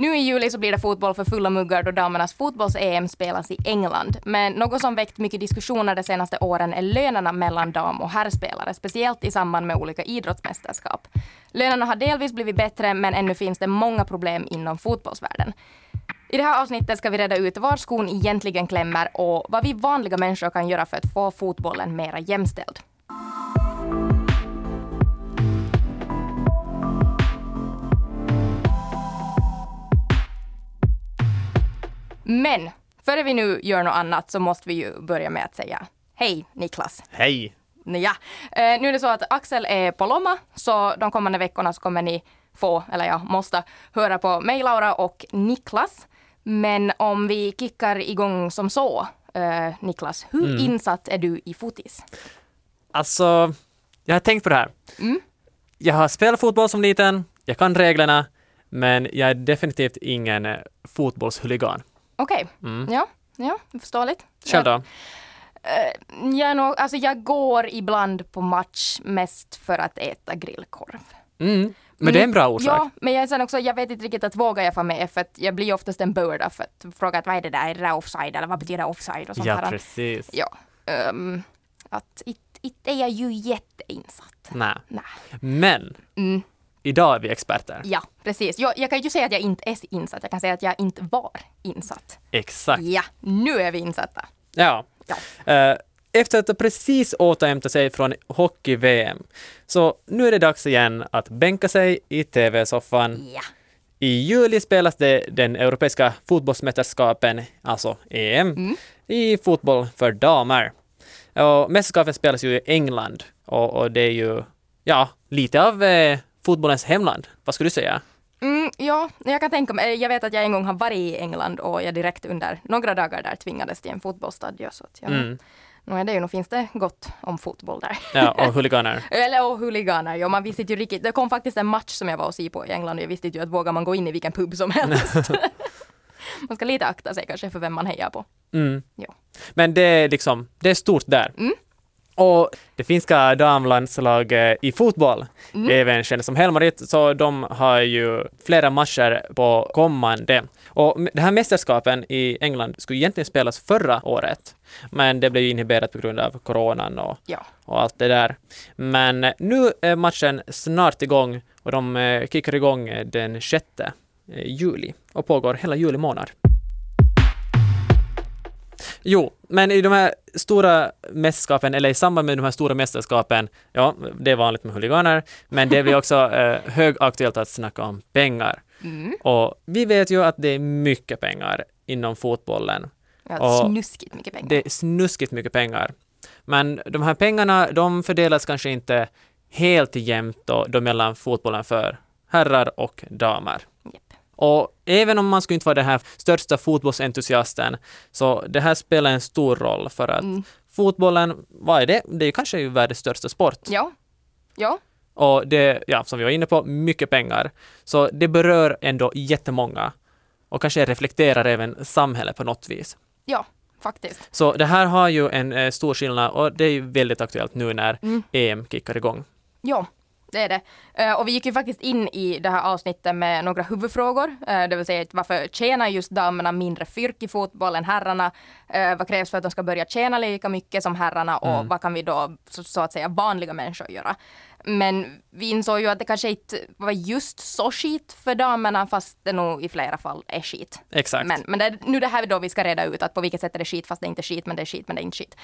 Nu i juli så blir det fotboll för fulla muggar då damernas fotbolls-EM spelas i England. Men något som väckt mycket diskussioner de senaste åren är lönerna mellan dam och herrspelare, speciellt i samband med olika idrottsmästerskap. Lönerna har delvis blivit bättre, men ännu finns det många problem inom fotbollsvärlden. I det här avsnittet ska vi reda ut var skon egentligen klämmer och vad vi vanliga människor kan göra för att få fotbollen mera jämställd. Men före vi nu gör något annat så måste vi ju börja med att säga hej Niklas. Hej! Ja, eh, nu är det så att Axel är på Lomma, så de kommande veckorna så kommer ni få, eller jag måste, höra på mig, Laura och Niklas. Men om vi kickar igång som så, eh, Niklas, hur Mm. insatt är du i fotis? Alltså, jag har tänkt på det här. Mm. Jag har spelat fotboll som liten, jag kan reglerna, men jag är definitivt ingen fotbollshuligan. Okej, Mm. ja, ja, förståeligt. Själv då? Eh, jag, nog, alltså jag går ibland på match mest för att äta grillkorv. Mm. Men det är en bra orsak. Ja, men jag, sen också, jag vet inte riktigt att vågar jag få med för att jag blir oftast en börda för att fråga att vad är det där, är det där offside eller vad betyder offside och sånt Ja, här. precis. Ja, ehm, att inte är jag ju jätteinsatt. Nej. Men Mm, idag är vi experter. ja, precis. Jag, jag kan ju säga att jag inte är insatt, jag kan säga att jag inte var insatt. Exakt. Ja, nu är vi insatta. Ja. Ja. Eh, efter att precis återhämtat sig från hockey-VM, så nu är det dags igen att bänka sig i TV-soffan. Ja. I juli spelas det den europeiska fotbollsmästerskapen, alltså EM, Mm. i fotboll för damer. Och mästerskapet spelas ju i England och, och det är ju, ja, lite av eh, fotbollens hemland. Vad skulle du säga? Mm, ja, jag kan tänka mig. Jag vet att jag en gång har varit i England och jag direkt under några dagar där tvingades till en fotbollsstadion. Så att ja, Mm. nu är det ju, nu finns det gott om fotboll där. Ja, och huliganer. Eller och huliganer, ja man visste ju riktigt. Det kom faktiskt en match som jag var och se på i England och jag visste ju att vågar man gå in i vilken pub som helst. man ska lite akta sig kanske för vem man hejar på. Mm. Ja. Men det är liksom, det är stort där. Mm. Och det finska damlandslaget i fotboll, Mm. även kända som Helmarit, så de har ju flera matcher på kommande. Och det här mästerskapen i England skulle egentligen spelas förra året, men det blev ju inhiberat på grund av coronan och, Ja. och allt det där. Men nu är matchen snart igång och de eh, kickar igång den 6 juli och pågår hela juli månad. Jo, men i de här stora mästerskapen, eller i samband med de här stora mästerskapen, ja, det är vanligt med huliganer, men det blir också eh, högaktuellt att snacka om pengar. Mm. Och vi vet ju att det är mycket pengar inom fotbollen. Och snuskigt mycket pengar. Det är snuskigt mycket pengar. Men de här pengarna, de fördelas kanske inte helt jämnt då, då mellan fotbollen för herrar och damer. Japp. Och även om man skulle inte vara den här största fotbollsentusiasten, så det här spelar en stor roll för att Mm. fotbollen, vad är det? Det är kanske världens största sport. Ja. Ja. Och det, ja, som vi var inne på, mycket pengar. Så det berör ändå jättemånga och kanske reflekterar även samhället på något vis. Ja, faktiskt. Så det här har ju en eh, stor skillnad och det är ju väldigt aktuellt nu när Mm. EM kickar igång. Ja, det är det. Eh, och vi gick ju faktiskt in i det här avsnittet med några huvudfrågor. Eh, det vill säga varför tjänar just damerna mindre fyrk i fotboll än herrarna? Eh, vad krävs för att de ska börja tjäna lika mycket som herrarna? Och Mm. vad kan vi då så, så att säga vanliga människor göra? Men vi insåg ju att det kanske inte var just så skit för damerna fast det nog i flera fall är skit. Exakt. Men, men det är nu det här då vi ska reda ut att på vilket sätt är det skit fast det är inte skit men det är skit men det är inte skit.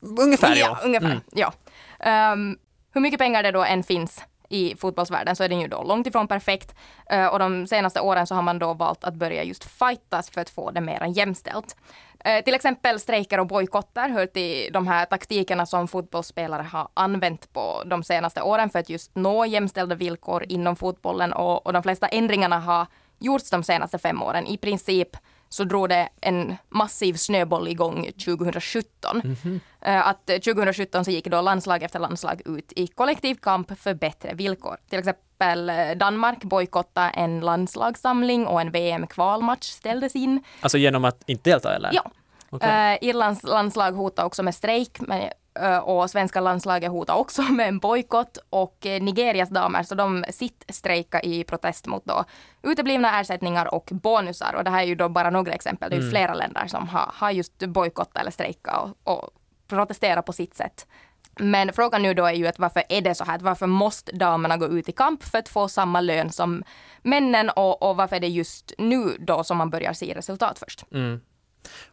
Ungefär ja. Ja, ungefär. Ja. Ehm, hur mycket pengar det då än finns i fotbollsvärlden så är den ju då långt ifrån perfekt. Eh, och de senaste åren så har man då valt att börja just fightas för att få det mer jämställt. Eh, till exempel strejker och bojkotter hör till de här taktikerna som fotbollsspelare har använt på de senaste åren för att just nå jämställda villkor inom fotbollen och, och de flesta ändringarna har gjorts de senaste fem åren. I princip så drog det en massiv snöboll igång 2017. Eh, Att eh, 2017 så gick då landslag efter landslag ut i kollektiv kamp för bättre villkor. Till exempel eh, Danmark bojkottade en landslagssamling och en VM-kvalmatch ställdes in. Alltså genom att inte delta eller? Ja. Okej. Eh, Irlands landslag hotade också med strejk, men och svenska landslaget hotar också med en bojkott och eh, Nigerias damer så de sitt strejka i protest mot då uteblivna ersättningar och bonusar och det här är ju då bara några exempel. Det är ju Mm. flera länder som har, har just bojkottat eller strejkat och, och protesterat på sitt sätt. Men frågan nu då är ju att varför är det så här? Varför måste damerna gå ut i kamp för att få samma lön som männen och, och varför är det just nu då som man börjar se resultat först? Mm.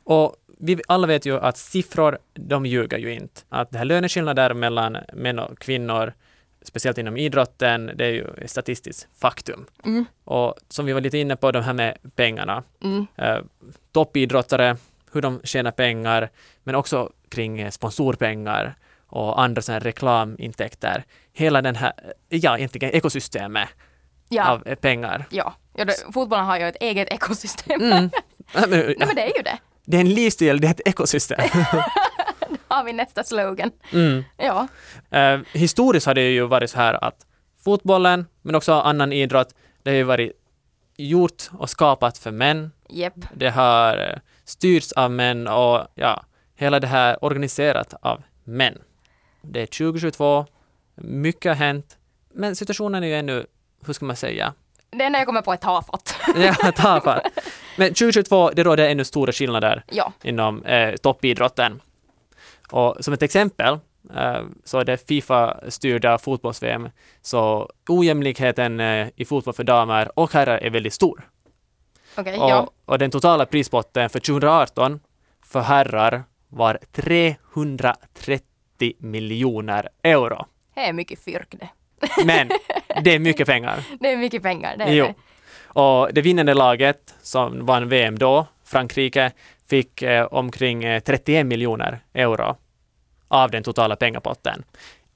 Och vi alla vet ju att siffror, de ljuger ju inte. Att det här löneskillnader mellan män och kvinnor, speciellt inom idrotten, det är ju ett statistiskt faktum. Mm. Och som vi var lite inne på, de här med pengarna. Mm. Eh, toppidrottare, hur de tjänar pengar, men också kring sponsorpengar och andra sådana reklamintäkter. Hela den här, ja egentligen ekosystemet Ja, av pengar. ja. ja det, fotbollen har ju ett eget ekosystem. Mm. Ja, men, Nej men det är ju det. Det är en livsstil, det är ett ekosystem. Har vi nästa slogan. Mm. Ja. Eh, historiskt har det ju varit så här att fotbollen, men också annan idrott, det har ju varit gjort och skapat för män. Jep. Det har eh, styrts av män och ja, hela det här organiserat av män. Det är 2022, mycket har hänt, men situationen är ju ännu, hur ska man säga, Det enda jag kommer på är tafatt. ja, tappar. Men 2022, det råder ännu stora skillnader ja. inom eh, toppidrotten. Och som ett exempel eh, så är det Fifa-styrda fotbolls-VM, så ojämlikheten eh, i fotboll för damer och herrar är väldigt stor. Okej, Och, ja. och den totala prispotten för 2018 för herrar var 330 miljoner euro. Det är mycket fyrk det. Men det är mycket pengar. Det är mycket pengar. Det är Jo. det. Och det vinnande laget som vann VM då, Frankrike, fick eh, omkring eh, 31 miljoner euro av den totala pengapotten.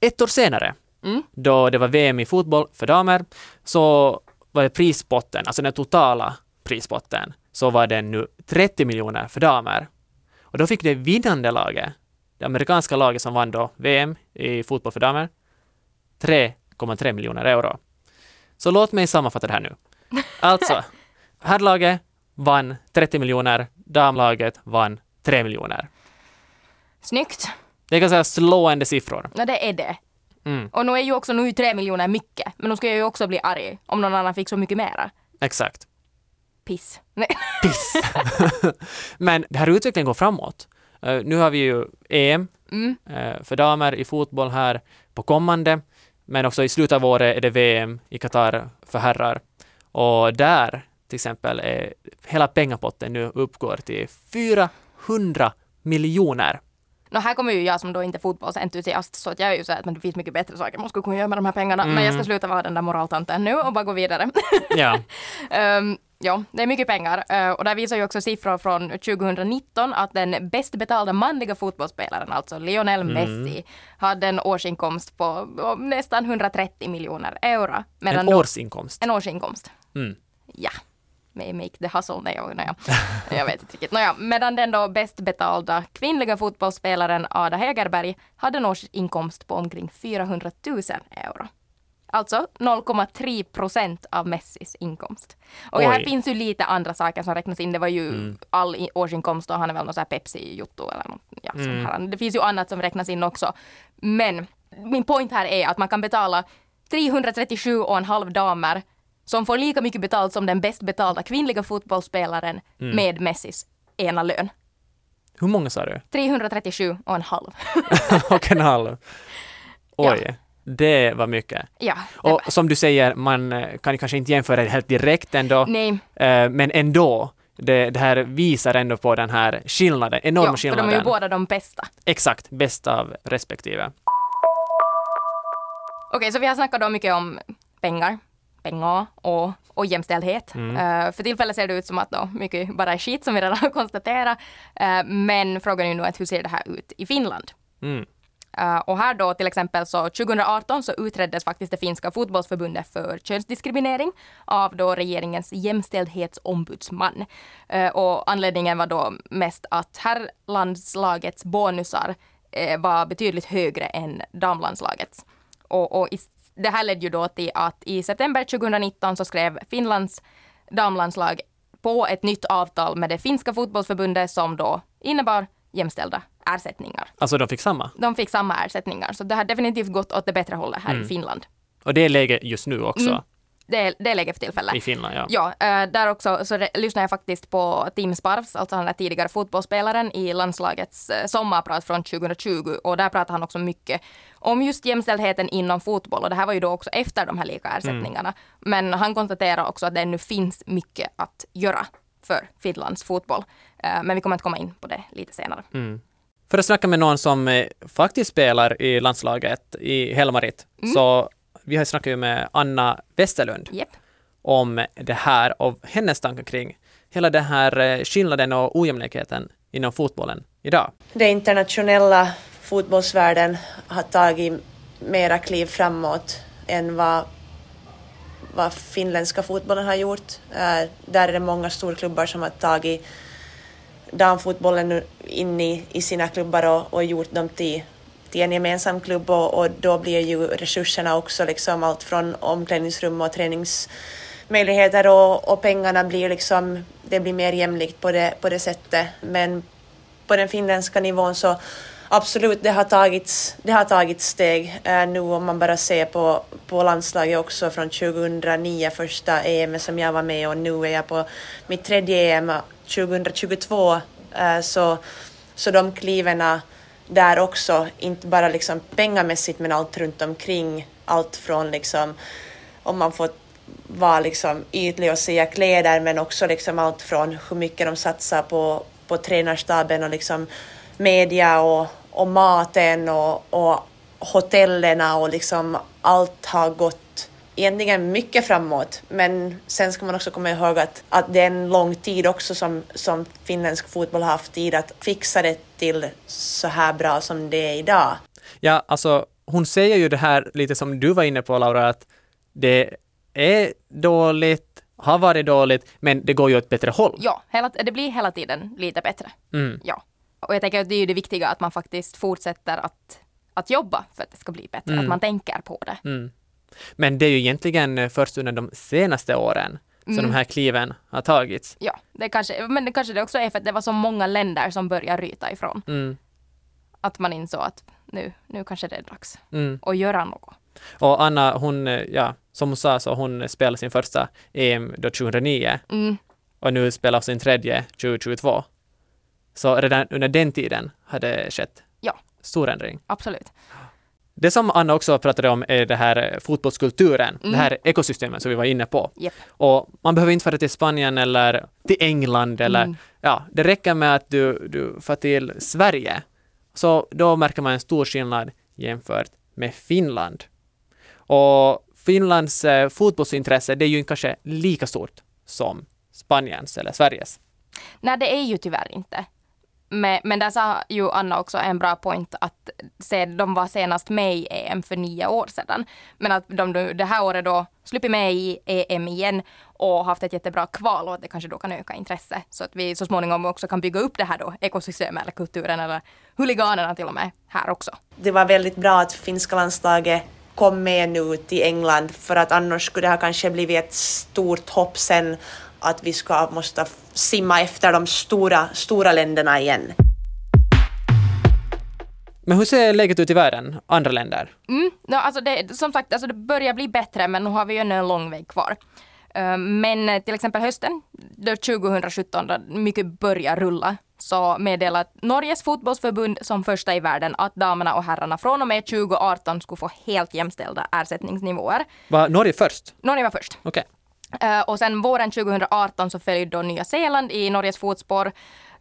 Ett år senare, Mm. då det var VM i fotboll för damer, så var det prispotten, alltså den totala prispotten, så var den nu 30 miljoner för damer. Och då fick det vinnande laget, det amerikanska laget som vann då VM i fotboll för damer, 3,3 miljoner euro. Så låt mig sammanfatta det här nu. Alltså, herrlaget vann 30 miljoner, damlaget vann 3 miljoner. Snyggt. Det är ganska slående siffror. Ja, det är det. Mm, Och nu är ju också, nu är ju tre miljoner mycket. Men nu ska jag ju också bli arg om någon annan fick så mycket mera. exakt. Piss. Nej. Piss! Men det här utvecklingen går framåt. Eh, nu har vi ju EM Mm. eh, för damer i fotboll här på kommande, men också i slutet av året är det VM i Qatar för herrar. Och där till exempel är hela pengapotten nu uppgår till 400 miljoner. Nå, här kommer ju jag som då inte är fotbollsentusiast så att jag är ju så att men det finns mycket bättre saker man skulle kunna göra med de här pengarna. Men jag ska Mm. sluta vara den där moraltanten nu och bara gå vidare. Ja. Ehm, ja, det är mycket pengar. Eh, och där visar ju också siffror från 2019 att den bäst betalda manliga fotbollsspelaren, alltså Lionel Mm. Messi, hade en årsinkomst på nästan 130 miljoner euro. En Medan då- årsinkomst. en årsinkomst. Mm. Ja. May make the hustle. Nej, naja. jag vet inte riktigt. Nåja, medan den då bäst betalda kvinnliga fotbollsspelaren Ada Hegerberg hade en årsinkomst på omkring 400 000 euro. Alltså 0,3 procent av Messis inkomst. Och här Oj. finns ju lite andra saker som räknas in. Det var ju Mm. all årsinkomst och han är väl någon sån här Pepsi-jotto eller något. Ja, Mm. här. Det finns ju annat som räknas in också. Men min point här är att man kan betala 337,5 damer som får lika mycket betalt som den bäst betalda kvinnliga fotbollsspelaren Mm. med Messis ena lön. Hur många sa du? 337,5. och en halv. Oj, det var mycket. ja, Och som du säger, man eh, kan kanske inte jämföra det helt direkt ändå, Nej, eh, men ändå. Det, det här visar ändå på den här skillnaden, enorma ja, för de skillnaden. är ju båda de bästa. Exakt, bäst av respektive. Okej, så vi har snackat då mycket om pengar, pengar och, och jämställdhet. Mm. Eh, för tillfället ser det ut som att då mycket bara är skit som vi redan har konstaterat. Eh, men frågan är ju nu att hur ser det här ut i Finland? Mm. Uh, och här då till exempel så 2018 så utreddes faktiskt det finska fotbollsförbundet för könsdiskriminering av då regeringens jämställdhetsombudsman. Uh, och anledningen var då mest att herrlandslagets bonusar uh, var betydligt högre än damlandslagets. Och, och i, det här ledde ju då till att i september 2019 så skrev Finlands damlandslag på ett nytt avtal med det finska fotbollsförbundet som då innebar jämställda ersättningar. Alltså de fick samma? De fick samma ersättningar, så det har definitivt gått åt det bättre hållet här Mm. i Finland. Och det är läge just nu också Mm. Det är, det är läge för tillfället. i Finland, ja. Ja, eh, där också så lyssnade jag faktiskt på Tim Sparvs, alltså den där tidigare fotbollsspelaren i landslagets eh, sommarprat från 2020 och där pratade han också mycket om just jämställdheten inom fotboll och det här var ju då också efter de här lika ersättningarna. Men han konstaterar också att det ännu finns mycket att göra för Finlands fotboll. Eh, Men vi kommer att komma in på det lite senare. Mm. För att snacka med någon som eh, faktiskt spelar i landslaget i Helmarit, Mm. så vi har snackat ju med Anna Westerlund Yep. om det här och hennes tankar kring hela den här eh, skillnaden och ojämlikheten inom fotbollen idag. Den internationella fotbollsvärlden har tagit mera kliv framåt än vad, vad finländska fotbollen har gjort. Eh, där är det många storklubbar som har tagit damfotbollen nu in i, i sina klubbar och, och gjort dem till, till en gemensam klubb och, och då blir ju resurserna också liksom allt från omklädningsrum och träningsmöjligheter och, och pengarna blir liksom, det blir mer jämlikt på det, på det sättet. Men på den finländska nivån så absolut, det har tagits, det har tagits steg. Eh, nu om man bara ser på, på landslaget också från 2009, första EM som jag var med och nu är jag på mitt tredje EM 2022. Eh, så, så de kliven där också, inte bara liksom pengamässigt men allt runt omkring, allt från liksom om man får vara liksom ytlig och säga kläder men också liksom allt från hur mycket de satsar på, på tränarstaben och liksom media och, och maten och, och hotellerna och liksom allt har gått egentligen mycket framåt. Men sen ska man också komma ihåg att, att det är en lång tid också som, som finländsk fotboll har haft tid att fixa det till så här bra som det är idag. Ja, alltså hon säger ju det här lite som du var inne på Laura, att det är dåligt, har varit dåligt, men det går ju åt bättre håll. Ja, hela, det blir hela tiden lite bättre. Mm. Ja. Och jag tänker att det är ju det viktiga att man faktiskt fortsätter att, att jobba för att det ska bli bättre, Mm. att man tänker på det. Mm. Men det är ju egentligen eh, först under de senaste åren som Mm. de här kliven har tagits. Ja, det kanske, men det kanske det också är för att det var så många länder som började ryta ifrån. Mm. Att man insåg att nu, nu kanske det är dags Mm. att göra något. Och Anna, hon, eh, ja, som hon sa, så hon spelade sin första EM då 2009 Mm, och nu spelar sin tredje 2022. Så redan under den tiden hade det skett Ja. stor ändring. absolut. Det som Anna också pratade om är det här eh, fotbollskulturen, Mm. det här ekosystemet som vi var inne på. Japp. Och man behöver inte fara till Spanien eller till England eller Mm. ja, det räcker med att du, du far till Sverige. Så då märker man en stor skillnad jämfört med Finland. Och Finlands eh, fotbollsintresse, det är ju kanske lika stort som Spaniens eller Sveriges. Nej, det är ju tyvärr inte. Men, men där sa ju Anna också en bra point att se, de var senast med i EM för nio år sedan. Men att de nu det här året då sluppit med i EM igen och haft ett jättebra kval och att det kanske då kan öka intresse. Så att vi så småningom också kan bygga upp det här då ekosystemet eller kulturen eller huliganerna till och med här också. det var väldigt bra att finska landslaget kom med nu till England för att annars skulle det ha kanske blivit ett stort hopp sen att vi ska måste simma efter de stora, stora länderna igen. Men hur ser läget ut i världen, andra länder? Mm, no, alltså det, som sagt, alltså det börjar bli bättre men nu har vi ju en lång väg kvar. Eh, Men eh, till exempel hösten, då 2017, då mycket börjar rulla, så meddelar Norges fotbollsförbund som första i världen att damerna och herrarna från och med 2018 skulle få helt jämställda ersättningsnivåer. Var Norge först? Norge var först. Okej. Eh, och sen våren 2018 så följde då Nya Zeeland i Norges fotspår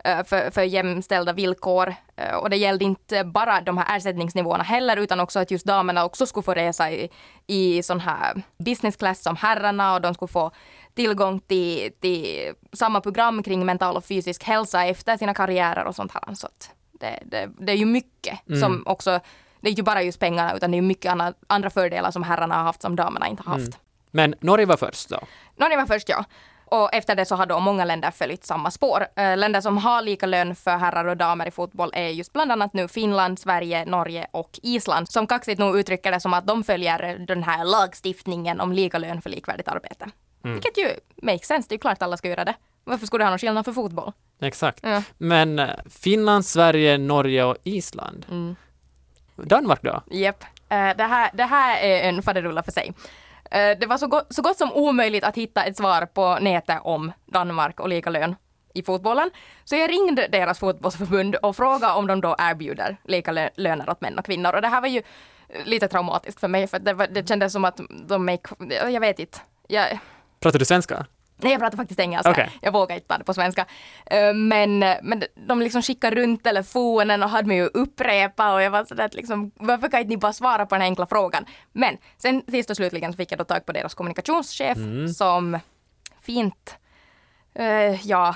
eh, för, för jämställda villkor. Eh, och det gällde inte bara de här ersättningsnivåerna heller, utan också att just damerna också skulle få resa i, i sån här business class som herrarna och de skulle få tillgång till, till samma program kring mental och fysisk hälsa efter sina karriärer och sånt här. Så det, det, det är ju mycket som också, det är ju bara just pengarna, utan det är ju mycket andra, andra fördelar som herrarna har haft som damerna inte har haft. Men Norge var först då? Norge var först ja. Och efter det så har då många länder följt samma spår. Eh, länder som har lika lön för herrar och damer i fotboll är just bland annat nu Finland, Sverige, Norge och Island som kaxigt nog uttrycker det som att de följer den här lagstiftningen om lika lön för likvärdigt arbete. Vilket ju makes sense, det är ju klart alla ska göra det. Varför skulle det ha någon skillnad för fotboll? Exakt. Ja. Men eh, Finland, Sverige, Norge och Island. Mm. Danmark då? Japp. Eh, det, här, det här är en faderulla för sig. Eh, det var så, gott, så gott som omöjligt att hitta ett svar på nätet om Danmark och lika lön i fotbollen. Så jag ringde deras fotbollsförbund och frågade om de då erbjuder lika löner åt män och kvinnor. Och det här var ju eh, lite traumatiskt för mig för det, var, det kändes som att de make, jag vet inte. Jag, Pratar du svenska? Nej, jag pratar faktiskt engelska. Okej. Jag vågar inte ta det på svenska. Men, men de liksom skickade runt telefonen och hade mig ju upprepa och jag var sådär att liksom, varför kan inte ni bara svara på den här enkla frågan? Men sen sist och slutligen så fick jag då tag på deras kommunikationschef som fint, eh, ja,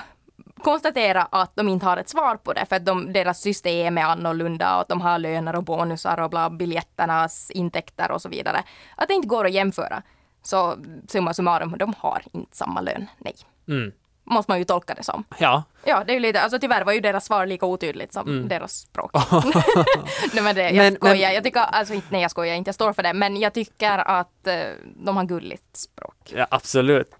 konstatera att de inte har ett svar på det för att de, deras system är annorlunda och att de har löner och bonusar och bla, biljetternas intäkter och så vidare. Att det inte går att jämföra. Så summa summarum, de har inte samma lön. Nej. Mm. Måste man ju tolka det som. Ja. Ja, det är ju lite, alltså tyvärr var ju deras svar lika otydligt som deras språk. nej men det, jag Men- skojar, men- jag tycker, alltså inte, nej jag skojar inte, jag står för det, men jag tycker att eh, de har gulligt språk. ja, absolut.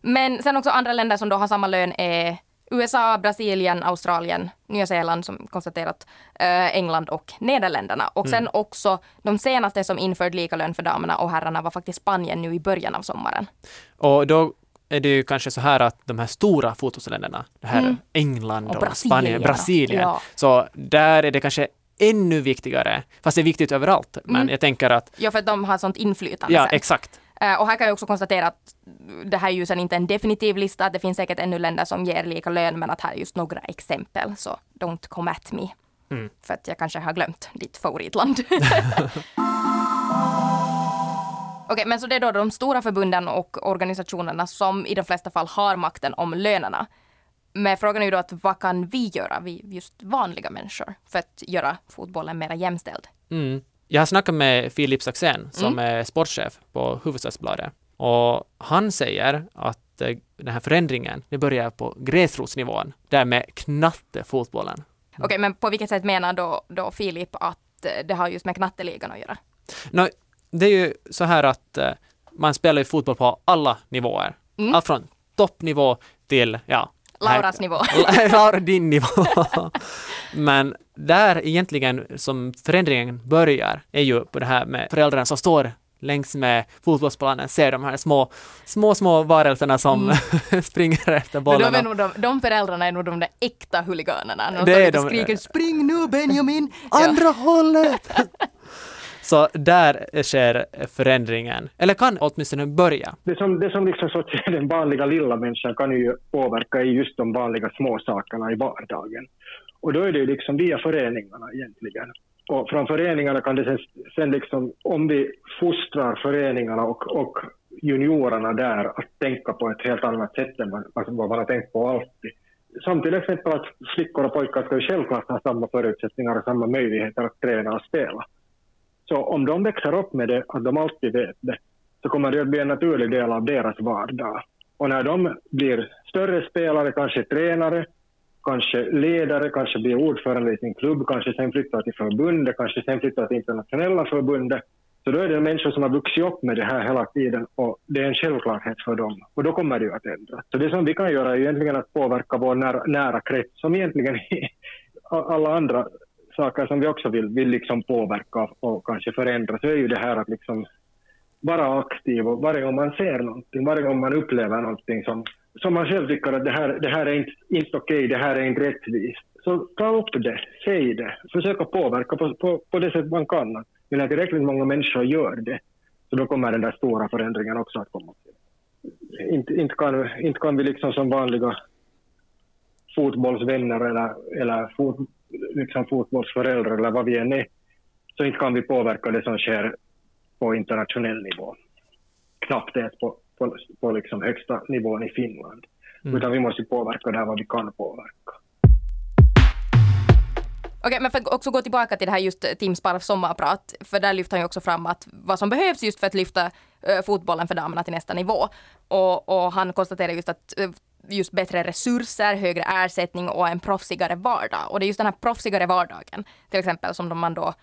Men sen också andra länder som då har samma lön är USA, Brasilien, Australien, Nya Zeeland som konstaterat, eh, England och Nederländerna. Och sen också de senaste som införde lika lön för damerna och herrarna var faktiskt Spanien nu i början av sommaren. Och då är det ju kanske så här att de här stora fotbollsländerna, det här England Och och, Brasilien, Spanien, Brasilien, ja. så där är det kanske ännu viktigare, fast det är viktigt överallt, men jag tänker att, Ja, för att de har sånt inflytande ja sen. exakt, Och här kan jag också konstatera att det här är ju sen inte en definitiv lista. Det finns säkert ännu länder som ger lika lön, men att här är just några exempel. Så don't come at me. Mm. För att jag kanske har glömt ditt favoritland. Okej, men så det är då de stora förbunden och organisationerna som i de flesta fall har makten om lönerna. Men frågan är ju då att vad kan vi göra, vi just vanliga människor, för att göra fotbollen mer jämställd? Mm. Jag har snackat med Filip Saxén som är sportchef på Hufvudstadsbladet och han säger att eh, den här förändringen, det börjar på gräsrotsnivån, där med knattefotbollen. Okej, men på vilket sätt menar då, då Filip att eh, det har just med knatteligan att göra? Nå, det är ju så här att eh, man spelar ju fotboll på alla nivåer. Mm. Allt från toppnivå till, ja, Lauras nivå. Laura, din nivå. Men där egentligen som förändringen börjar är ju på det här med föräldrarna som står längs med fotbollsplanen, ser de här små, små, små varelserna som springer efter Mm. Men de, de, de föräldrarna är nog de där äkta huliganerna. De Det är de. skriker ”Spring nu Benjamin!” Andra hållet! Så där sker förändringen, eller kan åtminstone börja. det som, det som liksom så att säga den vanliga lilla människan kan ju påverka är just de vanliga små sakerna i vardagen. Och då är det ju liksom via föreningarna egentligen. Och från föreningarna kan det sen, sen liksom, om vi fostrar föreningarna och, och juniorerna där att tänka på ett helt annat sätt än vad, vad man har tänkt på alltid. Som till exempel att flickor och pojkar ska ju självklart ha samma förutsättningar och samma möjligheter att träna och spela. Så om de växer upp med det, att de alltid vet det, så kommer det att bli en naturlig del av deras vardag. Och när de blir större spelare, kanske tränare, kanske ledare, kanske blir ordförande i sin klubb, kanske sen flyttar till förbundet, kanske sen flyttar till internationella förbundet, så då är det människor som har vuxit upp med det här hela tiden och det är en självklarhet för dem. Och då kommer det ju att ändras. Så det som vi kan göra är egentligen att påverka vår nära, nära krets, som egentligen alla andra saker som vi också vill, vill liksom påverka och kanske förändra, så är ju det här att liksom vara aktiv och varje gång man ser någonting, varje gång man upplever någonting som, som man själv tycker att det här, det här är inte, inte okej, det här är inte rättvist. Så ta upp det, säg det, försök att påverka på, på, på det sätt man kan. Men när tillräckligt många människor gör det, så då kommer den där stora förändringen också att komma. Inte, inte, kan, inte kan vi liksom som vanliga fotbollsvänner eller, eller fot, liksom fotbollsföräldrar eller vad vi än är, så inte kan vi påverka det som sker på internationell nivå. Knappt ens på, på, på liksom högsta nivån i Finland. Utan vi måste påverka där vad vi kan påverka. Okej, men för att också gå tillbaka till det här just Tim Sparvs sommarprat, för där lyfter han ju också fram att vad som behövs just för att lyfta eh, fotbollen för damerna till nästa nivå. Och, och han konstaterar just att eh, just bättre resurser, högre ersättning och en proffsigare vardag. Och det är just den här proffsigare vardagen, till exempel, som de man då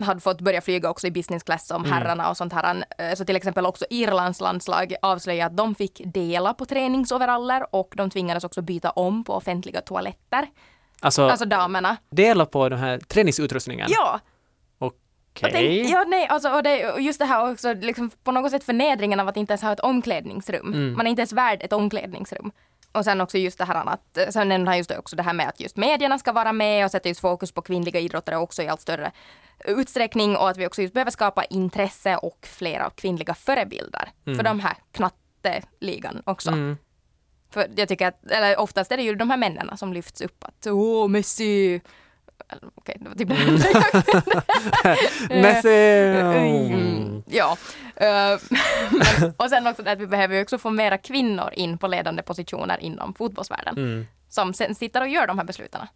hade fått börja flyga också i business class som herrarna och sånt här. Eh, Så till exempel också Irlands landslag avslöjade att de fick dela på träningsoveraller och de tvingades också byta om på offentliga toaletter. Alltså, Alltså damerna. dela på den här träningsutrustningen? Ja! Och tänk, ja, nej, alltså, och det, och just det här också, liksom, på något sätt förnedringen av att inte ens ha ett omklädningsrum. Mm. Man är inte ens värd ett omklädningsrum. Och sen också just det här att, sen nämnde han just också det här med att just medierna ska vara med och sätta just fokus på kvinnliga idrottare också i allt större utsträckning och att vi också just behöver skapa intresse och flera kvinnliga förebilder för de här knatteligan också. Mm. För jag tycker att, eller oftast är det ju de här männen som lyfts upp att åh, Messi, okej, det var typ! Mm, ja. Eh, men, och sen också att vi behöver ju också få mera kvinnor in på ledande positioner inom fotbollsvärlden. Mm. Som sen sitter och gör de här besluten.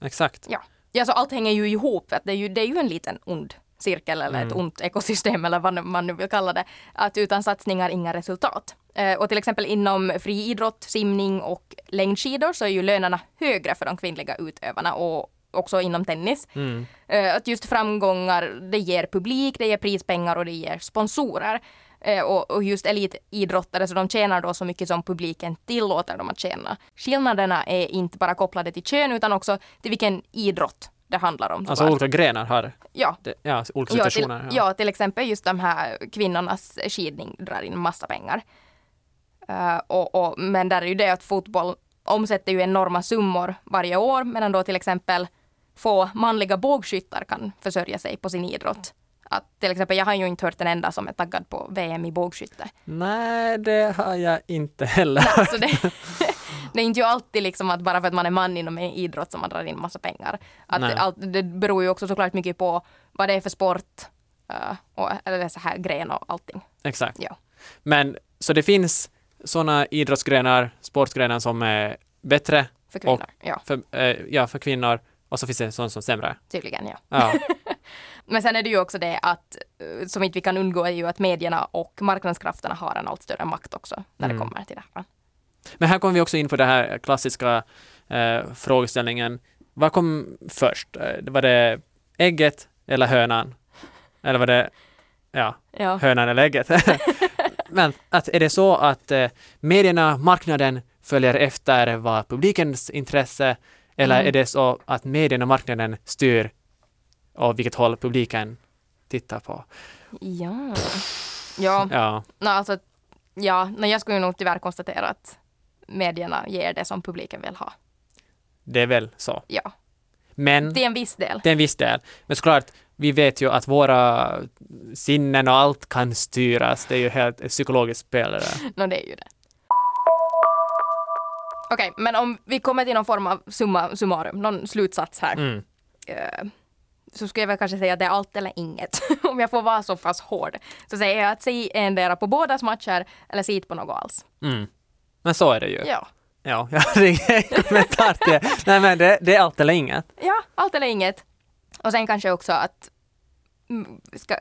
Exakt. Ja. ja, så allt hänger ju ihop. Att det, är ju, det är ju en liten ond cirkel eller ett ont ekosystem eller vad man nu vill kalla det. Att utan satsningar inga resultat. Och till exempel inom friidrott, simning och längdskidor så är ju lönerna högre för de kvinnliga utövarna och också inom tennis. Mm. Eh, att just framgångar, det ger publik, det ger prispengar och det ger sponsorer. Eh, och, och just elitidrottare, så de tjänar då så mycket som publiken tillåter dem att tjäna. Skillnaderna är inte bara kopplade till kön utan också till vilken idrott det handlar om. Alltså olika grenar har ja. det, ja, olika Ja till, situationer. ja, till exempel just de här kvinnornas skidning drar in massa pengar. Eh, och, och, men där är ju det att fotboll omsätter ju enorma summor varje år medan då till exempel få manliga bågskyttar kan försörja sig på sin idrott. Att till exempel, jag har ju inte hört en enda som är taggad på VM i bågskytte. Nej, det har jag inte heller. Så det, det är inte ju alltid liksom att bara för att man är man inom en idrott som man drar in massa pengar. Att Nej. det, allt, det beror ju också såklart mycket på vad det är för sport eh, och, eller så här gren och allting. Exakt. Ja. Men så det finns sådana idrottsgrenar, sportgrenar som är bättre För kvinnor, ja, för, eh, ja, för kvinnor och så finns det sådana som sämre. tydligen ja. Ja. Men sen är det ju också det att, eh, som inte vi kan undgå, är ju att medierna och marknadskrafterna har en allt större makt också när Mm. det kommer till det här. Men här kommer vi också in på den här klassiska eh, frågeställningen. Vad kom först? Eh, Var det ägget eller hönan? Eller var det ja, Ja. hönan eller ägget? Men att är det så att eh, medierna, marknaden följer efter vad publikens intresse eller Mm. är det så att medierna och marknaden styr och vilket håll publiken tittar på? Ja. Ja, Ja, no, alltså, ja no, jag skulle ju nog tyvärr konstatera att medierna ger det som publiken vill ha. det är väl så. Ja, Men till en viss del. Det är en viss del. Men såklart, vi vet ju att våra sinnen och allt kan styras. Det är ju helt ett psykologiskt spel det där. No, det är ju det. Okej, men om vi kommer till någon form av summa summarum, någon slutsats här. Mm. eh, så skulle jag väl kanske säga att det är allt eller inget. Om jag får vara så pass hård. Så säger jag att se endera på bådas matcher eller se på något alls. Mm. Men så är det ju. Ja. Ja, jag har ingen kommentar till. Nej men det, det är allt eller inget. Ja, allt eller inget. Och sen kanske också att mm, vi ska,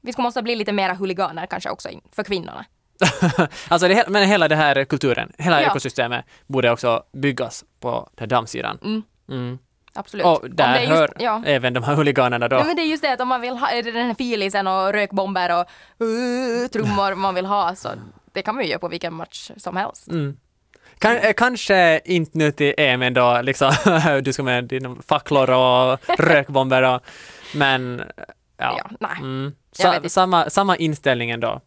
vi ska måste bli lite mera huliganer kanske också för kvinnorna. alltså det, men hela det här kulturen, hela Ja. ekosystemet borde också byggas på den damsidan. Mm. Mm. Absolut. Och där just, hör ja. även de här huliganerna då. Ja, men det är just det att om man vill ha den här filisen och rökbomber och uh, trummor man vill ha så det kan man ju göra på vilken match som helst. Mm. Kan, eh, kanske inte nu till EM ändå, liksom, du ska med dina facklor och rökbomber och, men ja. Ja, nej. Mm. Sa, samma, samma inställning ändå.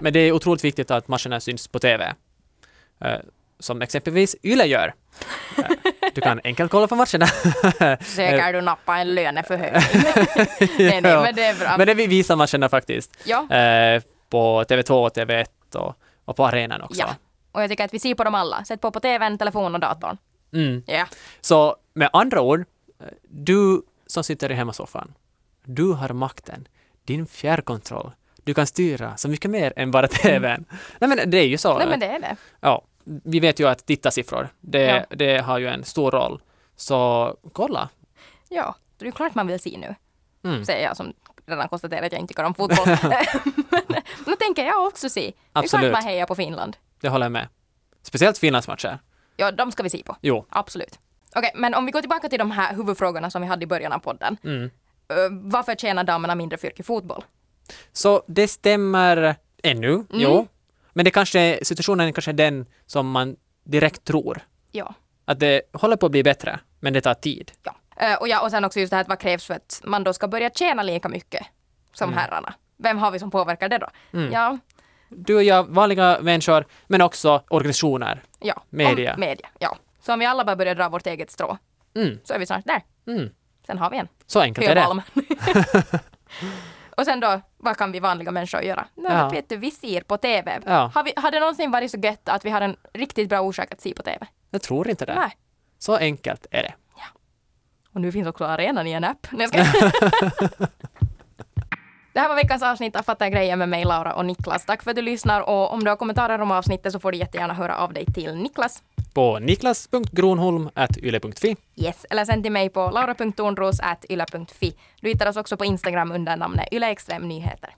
Men det är otroligt viktigt att matcherna syns på TV. Eh, som exempelvis Yle gör. Eh, du kan enkelt kolla på matcherna. Försöker du nappa en löneförhöjning? nej, nej, men det är bra. Men det vi visar matcherna faktiskt. Ja, Eh, på TV2, TV1 och, och på arenan också. ja. Och jag tycker att vi ser på dem alla. Sätt på på TVn, telefon och datorn. Mm. Ja. Så med andra ord, eh, du som sitter i hemmasoffan, du har makten, din fjärrkontroll. Du kan styra så mycket mer än bara TVn. Nej men det är ju så. Mm. Nej, men det är det. Ja, vi vet ju att tittarsiffror, det, Ja. det har ju en stor roll. Så kolla. Ja, det är ju klart man vill se nu. Mm. Säger jag som redan konstaterat att jag inte tycker om fotboll. men, då tänker jag också se. Det är klart Absolut. man hejar på Finland. Det håller jag med. Speciellt Finlandsmatcher. Ja, de ska vi se på. Jo, Absolut. Okej, men om vi går tillbaka till de här huvudfrågorna som vi hade i början av podden. Mm. Ö, varför tjänar damerna mindre för yrke fotboll? Så det stämmer ännu, jo. Men det kanske, situationen är kanske den som man direkt tror. Ja. Att det håller på att bli bättre, men det tar tid. ja. Ö, och, ja och sen också just det här att vad krävs för att man då ska börja tjäna lika mycket som herrarna. Vem har vi som påverkar det då? Ja, Du och jag, vanliga människor, men också organisationer. ja. Media. Om, media, ja. Så om vi alla bara börjar dra vårt eget strå Mm. så är vi snart där. Mm. Sen har vi en. Så enkelt är det. Och sen då, vad kan vi vanliga människor göra? No, Ja. Vet du, vi ser på TV. Ja. Har, vi, har det någonsin varit så gött att vi har en riktigt bra orsak att se på TV? Jag tror inte det. Nej. Så enkelt är det. Och nu finns också arenan i en app. Nej, jag ska... Det här var veckans avsnitt av Fatta grejer med mig, Laura och Niklas. Tack för att du lyssnar och om du har kommentarer om avsnittet så får du jättegärna höra av dig till Niklas. På niklas.gronholm.yle.fi. Yes, eller sen till mig på laura.tornros.yle.fi. Du hittar oss också på Instagram under namnet Yle Extrem Nyheter.